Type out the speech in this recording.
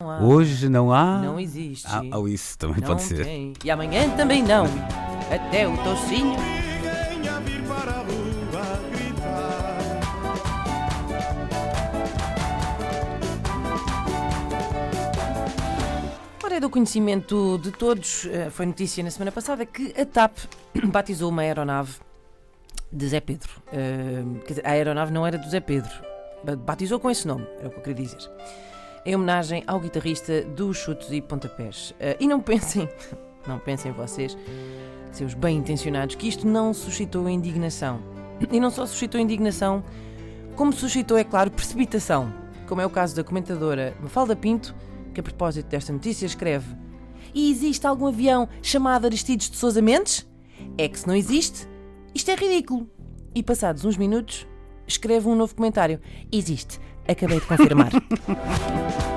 Não há. Hoje não há. Não existe. Ah, ou isso também não pode ser. tem. E amanhã também não. Até o tocinho. Ninguém a vir para a rua gritar. Ora, é do conhecimento de todos, eh, foi notícia na semana passada que a TAP batizou uma aeronave de Zé Pedro. Eh, a aeronave não era do Zé Pedro, ba- batizou com esse nome, era o que eu queria dizer. Em homenagem ao guitarrista dos chutes e pontapés. Eh, e não pensem, não pensem vocês, seus bem intencionados, que isto não suscitou indignação. E não só suscitou indignação, como suscitou, é claro, precipitação, como é o caso da comentadora Mafalda Pinto, que a propósito desta notícia escreve: E existe algum avião chamado Aristides de Sousa Mendes? É que se não existe, isto é ridículo. E passados uns minutos, escreve um novo comentário: Existe, acabei de confirmar.